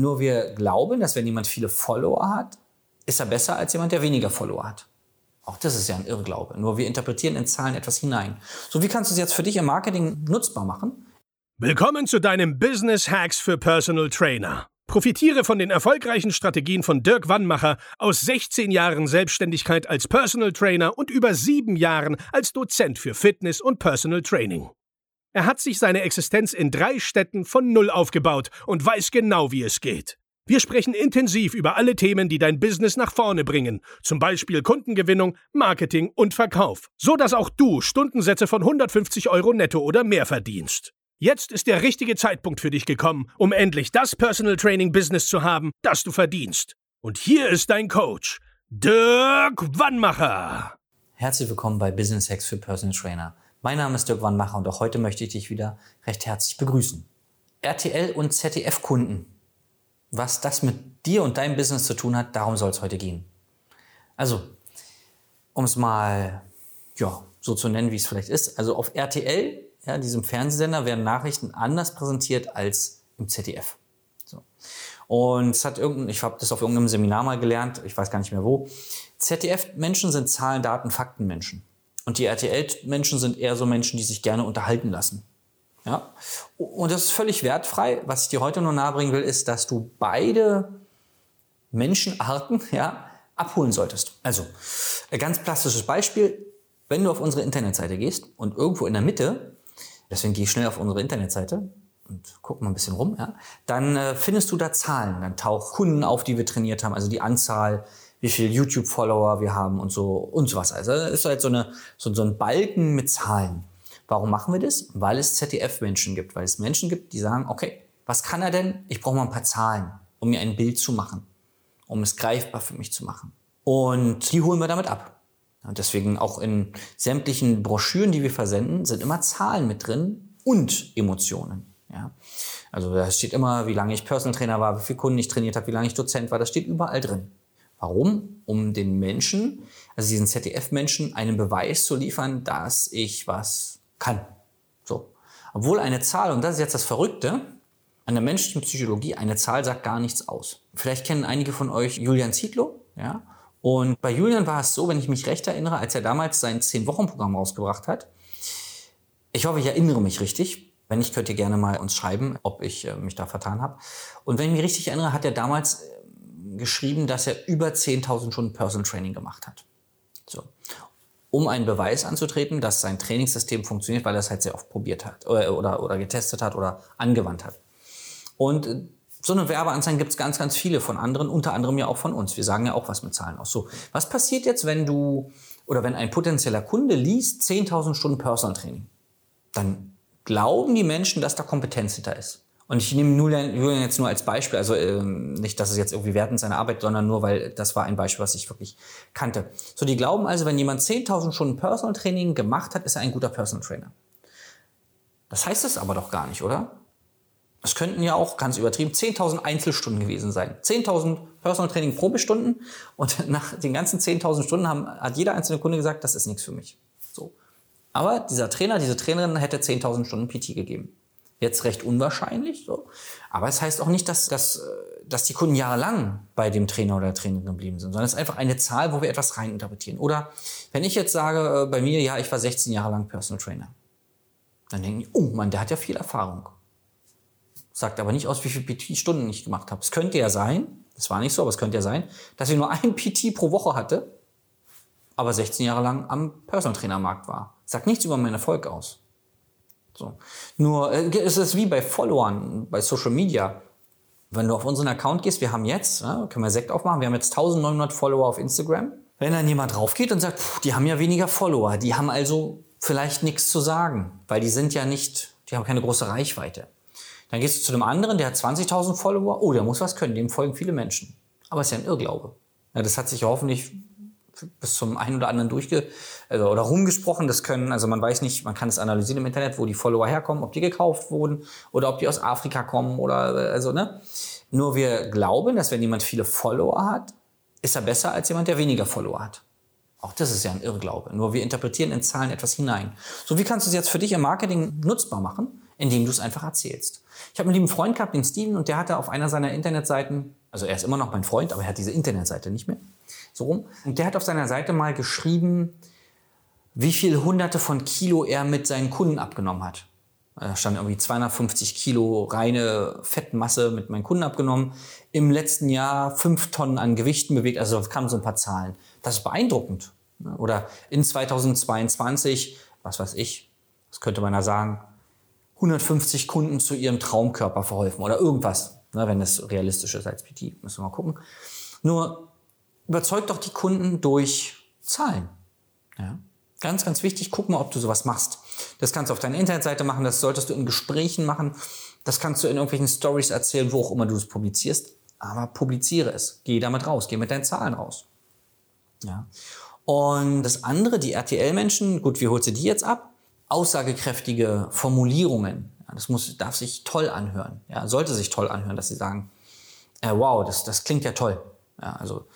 Nur wir glauben, dass wenn jemand viele Follower hat, ist er besser als jemand, der weniger Follower hat. Auch das ist ja ein Irrglaube. Nur wir interpretieren in Zahlen etwas hinein. So, wie kannst du es jetzt für dich im Marketing nutzbar machen? Willkommen zu deinem Business Hacks für Personal Trainer. Profitiere von den erfolgreichen Strategien von Dirk Wannmacher aus 16 Jahren Selbstständigkeit als Personal Trainer und über sieben Jahren als Dozent für Fitness und Personal Training. Er hat sich seine Existenz in drei Städten von Null aufgebaut und weiß genau, wie es geht. Wir sprechen intensiv über alle Themen, die dein Business nach vorne bringen, zum Beispiel Kundengewinnung, Marketing und Verkauf, so dass auch du Stundensätze von 150 Euro netto oder mehr verdienst. Jetzt ist der richtige Zeitpunkt für dich gekommen, um endlich das Personal Training Business zu haben, das du verdienst. Und hier ist dein Coach, Dirk Wannmacher. Herzlich willkommen bei Business Hacks für Personal Trainer. Mein Name ist Dirk Wannmacher und auch heute möchte ich dich wieder recht herzlich begrüßen. RTL und ZDF-Kunden. Was das mit dir und deinem Business zu tun hat, darum soll es heute gehen. Also, um es mal ja, so zu nennen, wie es vielleicht ist. Also auf RTL, ja, diesem Fernsehsender, werden Nachrichten anders präsentiert als im ZDF. So. Und es hat irgendein, ich habe das auf irgendeinem Seminar mal gelernt, ich weiß gar nicht mehr wo. ZDF-Menschen sind Zahlen, Daten, Fakten-Menschen. Und die RTL-Menschen sind eher so Menschen, die sich gerne unterhalten lassen. Ja? Und das ist völlig wertfrei. Was ich dir heute nur nahebringen will, ist, dass du beide Menschenarten ja, abholen solltest. Also, ein ganz plastisches Beispiel. Wenn du auf unsere Internetseite gehst und irgendwo in der Mitte, deswegen gehe ich schnell auf unsere Internetseite und guck mal ein bisschen rum, ja, dann äh, findest du da Zahlen. Dann tauchen Kunden auf, die wir trainiert haben, also die Anzahl, wie viele YouTube-Follower wir haben und so und so was. Also ist halt so, eine, so, so ein Balken mit Zahlen. Warum machen wir das? Weil es ZDF-Menschen gibt, weil es Menschen gibt, die sagen, okay, was kann er denn? Ich brauche mal ein paar Zahlen, um mir ein Bild zu machen, um es greifbar für mich zu machen. Und die holen wir damit ab. Und deswegen auch in sämtlichen Broschüren, die wir versenden, sind immer Zahlen mit drin und Emotionen. Ja. Also da steht immer, wie lange ich Personal Trainer war, wie viele Kunden ich trainiert habe, wie lange ich Dozent war, das steht überall drin. Warum? Um den Menschen, also diesen ZDF-Menschen, einen Beweis zu liefern, dass ich was kann. So. Obwohl eine Zahl, und das ist jetzt das Verrückte, an der menschlichen Psychologie, eine Zahl sagt gar nichts aus. Vielleicht kennen einige von euch Julian Zietlow, ja. Und bei Julian war es so, wenn ich mich recht erinnere, als er damals sein 10-Wochen-Programm rausgebracht hat. Ich hoffe, ich erinnere mich richtig. Wenn nicht, könnt ihr gerne mal uns schreiben, ob ich äh, mich da vertan habe. Und wenn ich mich richtig erinnere, hat er damals geschrieben, dass er über 10.000 Stunden Personal Training gemacht hat. So. Um einen Beweis anzutreten, dass sein Trainingssystem funktioniert, weil er es halt sehr oft probiert hat oder, oder, oder getestet hat oder angewandt hat. Und äh, so eine Werbeanzeigen gibt es ganz, ganz viele von anderen, unter anderem ja auch von uns. Wir sagen ja auch was mit Zahlen aus. So, was passiert jetzt, wenn du oder wenn ein potenzieller Kunde liest 10.000 Stunden Personal Training? Dann glauben die Menschen, dass da Kompetenz hinter ist. Und ich nehme Julian, jetzt nur als Beispiel, also ähm, nicht, dass es jetzt irgendwie wertend seine Arbeit, sondern nur, weil das war ein Beispiel, was ich wirklich kannte. So, die glauben also, wenn jemand 10.000 Stunden Personal Training gemacht hat, ist er ein guter Personal Trainer. Das heißt es aber doch gar nicht, oder? Es könnten ja auch, ganz übertrieben, 10.000 Einzelstunden gewesen sein. 10.000 Personal Training Probestunden und nach den ganzen 10.000 Stunden haben, hat jeder einzelne Kunde gesagt, das ist nichts für mich. So. Aber dieser Trainer, diese Trainerin hätte 10.000 Stunden PT gegeben. Jetzt recht unwahrscheinlich, so. aber es heißt auch nicht, dass, dass, dass die Kunden jahrelang bei dem Trainer oder der Trainerin geblieben sind, sondern es ist einfach eine Zahl, wo wir etwas reininterpretieren. Oder wenn ich jetzt sage, äh, bei mir, ja, ich war 16 Jahre lang Personal Trainer, dann denken die, oh Mann, der hat ja viel Erfahrung. Sagt aber nicht aus, wie viele PT-Stunden ich gemacht habe. Es könnte ja sein, das war nicht so, aber es könnte ja sein, dass ich nur ein PT pro Woche hatte, aber 16 Jahre lang am Personal Trainer Markt war. Sagt nichts über meinen Erfolg aus. So. Nur äh, es ist wie bei Followern, bei Social Media. Wenn du auf unseren Account gehst, wir haben jetzt, ja, können wir Sekt aufmachen, wir haben jetzt 1900 Follower auf Instagram. Wenn dann jemand drauf geht und sagt, die haben ja weniger Follower, die haben also vielleicht nichts zu sagen, weil die sind ja nicht, die haben keine große Reichweite. Dann gehst du zu einem anderen, der hat 20.000 Follower, oh, der muss was können, dem folgen viele Menschen. Aber es ist ja ein Irrglaube. Ja, das hat sich hoffentlich bis zum einen oder anderen durchge also, oder rumgesprochen. Das können, also man weiß nicht, man kann es analysieren im Internet, wo die Follower herkommen, ob die gekauft wurden oder ob die aus Afrika kommen oder also ne. Nur wir glauben, dass wenn jemand viele Follower hat, ist er besser als jemand, der weniger Follower hat. Auch das ist ja ein Irrglaube. Nur wir interpretieren in Zahlen etwas hinein. So, wie kannst du es jetzt für dich im Marketing nutzbar machen? indem du es einfach erzählst. Ich habe einen lieben Freund gehabt, den Steven, und der hatte auf einer seiner Internetseiten, also er ist immer noch mein Freund, aber er hat diese Internetseite nicht mehr, so rum. Und der hat auf seiner Seite mal geschrieben, wie viel Hunderte von Kilo er mit seinen Kunden abgenommen hat. Da stand irgendwie 250 Kilo reine Fettmasse mit meinen Kunden abgenommen. Im letzten Jahr fünf Tonnen an Gewichten bewegt. Also kamen so ein paar Zahlen. Das ist beeindruckend. Oder in 2022, was weiß ich, das könnte man da sagen, 150 Kunden zu ihrem Traumkörper verholfen oder irgendwas, ne, wenn es realistisch ist als PT, müssen wir mal gucken. Nur überzeugt doch die Kunden durch Zahlen. Ja? Ganz, ganz wichtig, guck mal, ob du sowas machst. Das kannst du auf deiner Internetseite machen, das solltest du in Gesprächen machen, das kannst du in irgendwelchen Stories erzählen, wo auch immer du es publizierst. Aber publiziere es. Geh damit raus, geh mit deinen Zahlen raus. Ja. Und das andere, die RTL-Menschen, gut, wie holst du die jetzt ab? aussagekräftige Formulierungen. Das muss, darf sich toll anhören. Ja, sollte sich toll anhören, dass sie sagen, äh, wow, das, das klingt ja toll. Ja, also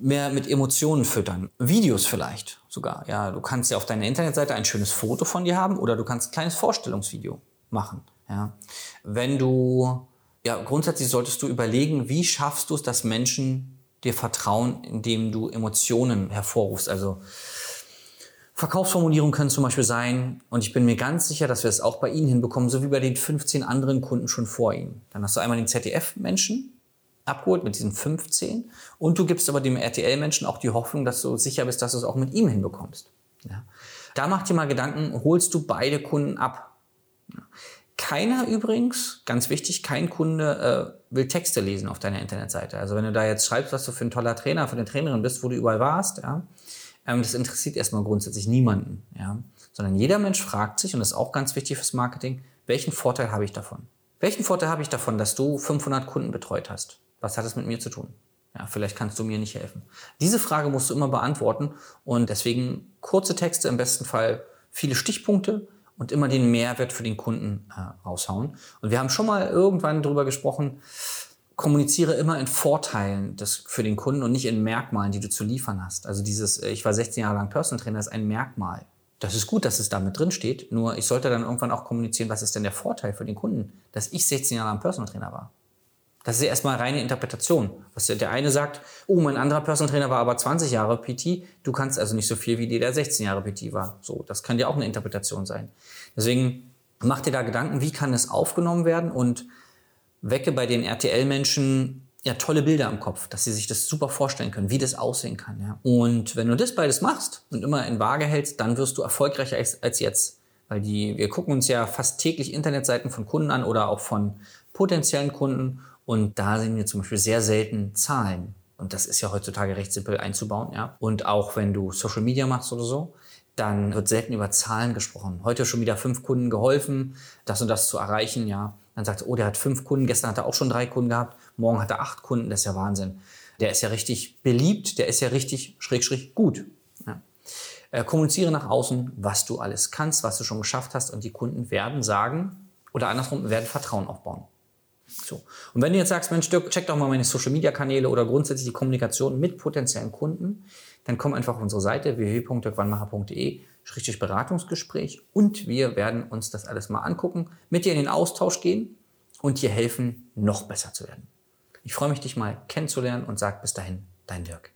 mehr mit Emotionen füttern. Videos vielleicht sogar. Ja, du kannst ja auf deiner Internetseite ein schönes Foto von dir haben oder du kannst ein kleines Vorstellungsvideo machen. Ja, wenn du ja grundsätzlich solltest du überlegen, wie schaffst du es, dass Menschen dir vertrauen, indem du Emotionen hervorrufst. Also Verkaufsformulierungen können zum Beispiel sein, und ich bin mir ganz sicher, dass wir es auch bei Ihnen hinbekommen, so wie bei den 15 anderen Kunden schon vor Ihnen. Dann hast du einmal den ZDF-Menschen abgeholt mit diesen 15 und du gibst aber dem RTL-Menschen auch die Hoffnung, dass du sicher bist, dass du es auch mit ihm hinbekommst. Ja. Da mach dir mal Gedanken, holst du beide Kunden ab. Keiner übrigens, ganz wichtig, kein Kunde äh, will Texte lesen auf deiner Internetseite. Also wenn du da jetzt schreibst, was du für ein toller Trainer, für eine Trainerin bist, wo du überall warst, ja, ähm, das interessiert erstmal grundsätzlich niemanden, ja. Sondern jeder Mensch fragt sich, und das ist auch ganz wichtig fürs Marketing, welchen Vorteil habe ich davon? Welchen Vorteil habe ich davon, dass du 500 Kunden betreut hast? Was hat es mit mir zu tun? Ja, vielleicht kannst du mir nicht helfen. Diese Frage musst du immer beantworten und deswegen kurze Texte, im besten Fall viele Stichpunkte und immer den Mehrwert für den Kunden äh, raushauen. Und wir haben schon mal irgendwann darüber gesprochen, kommuniziere immer in Vorteilen des, für den Kunden und nicht in Merkmalen, die du zu liefern hast. Also dieses, äh, ich war 16 Jahre lang Personal Trainer, ist ein Merkmal. Das ist gut, dass es da mit drin steht, nur ich sollte dann irgendwann auch kommunizieren, was ist denn der Vorteil für den Kunden, dass ich 16 Jahre lang Personal Trainer war. Das ist ja erstmal reine Interpretation. Was der eine sagt, oh, mein anderer Personal Trainer war aber 20 Jahre PT, du kannst also nicht so viel wie der, der 16 Jahre PT war. So, das kann ja auch eine Interpretation sein. Deswegen mach dir da Gedanken, wie kann es aufgenommen werden und wecke bei den RTL-Menschen ja tolle Bilder im Kopf, dass sie sich das super vorstellen können, wie das aussehen kann. Ja. Und wenn du das beides machst und immer in Waage hältst, dann wirst du erfolgreicher als, als jetzt. Weil die, wir gucken uns ja fast täglich Internetseiten von Kunden an oder auch von potenziellen Kunden und da sehen wir zum Beispiel sehr selten Zahlen. Und das ist ja heutzutage recht simpel einzubauen, ja. Und auch wenn du Social Media machst oder so, dann wird selten über Zahlen gesprochen. Heute schon wieder fünf Kunden geholfen, das und das zu erreichen, ja. Dann sagt oh, der hat fünf Kunden, gestern hat er auch schon drei Kunden gehabt, morgen hat er acht Kunden, das ist ja Wahnsinn. Der ist ja richtig beliebt, der ist ja richtig schräg, schräg gut. Ja. Äh, kommuniziere nach außen, was du alles kannst, was du schon geschafft hast und die Kunden werden sagen, oder andersrum, werden Vertrauen aufbauen. So. Und wenn du jetzt sagst, Mensch, Dirk, check doch mal meine Social Media Kanäle oder grundsätzlich die Kommunikation mit potenziellen Kunden, dann komm einfach auf unsere Seite www.dirkwannmacher.de Schriftlich Beratungsgespräch und wir werden uns das alles mal angucken, mit dir in den Austausch gehen und dir helfen, noch besser zu werden. Ich freue mich, dich mal kennenzulernen und sag bis dahin, dein Dirk.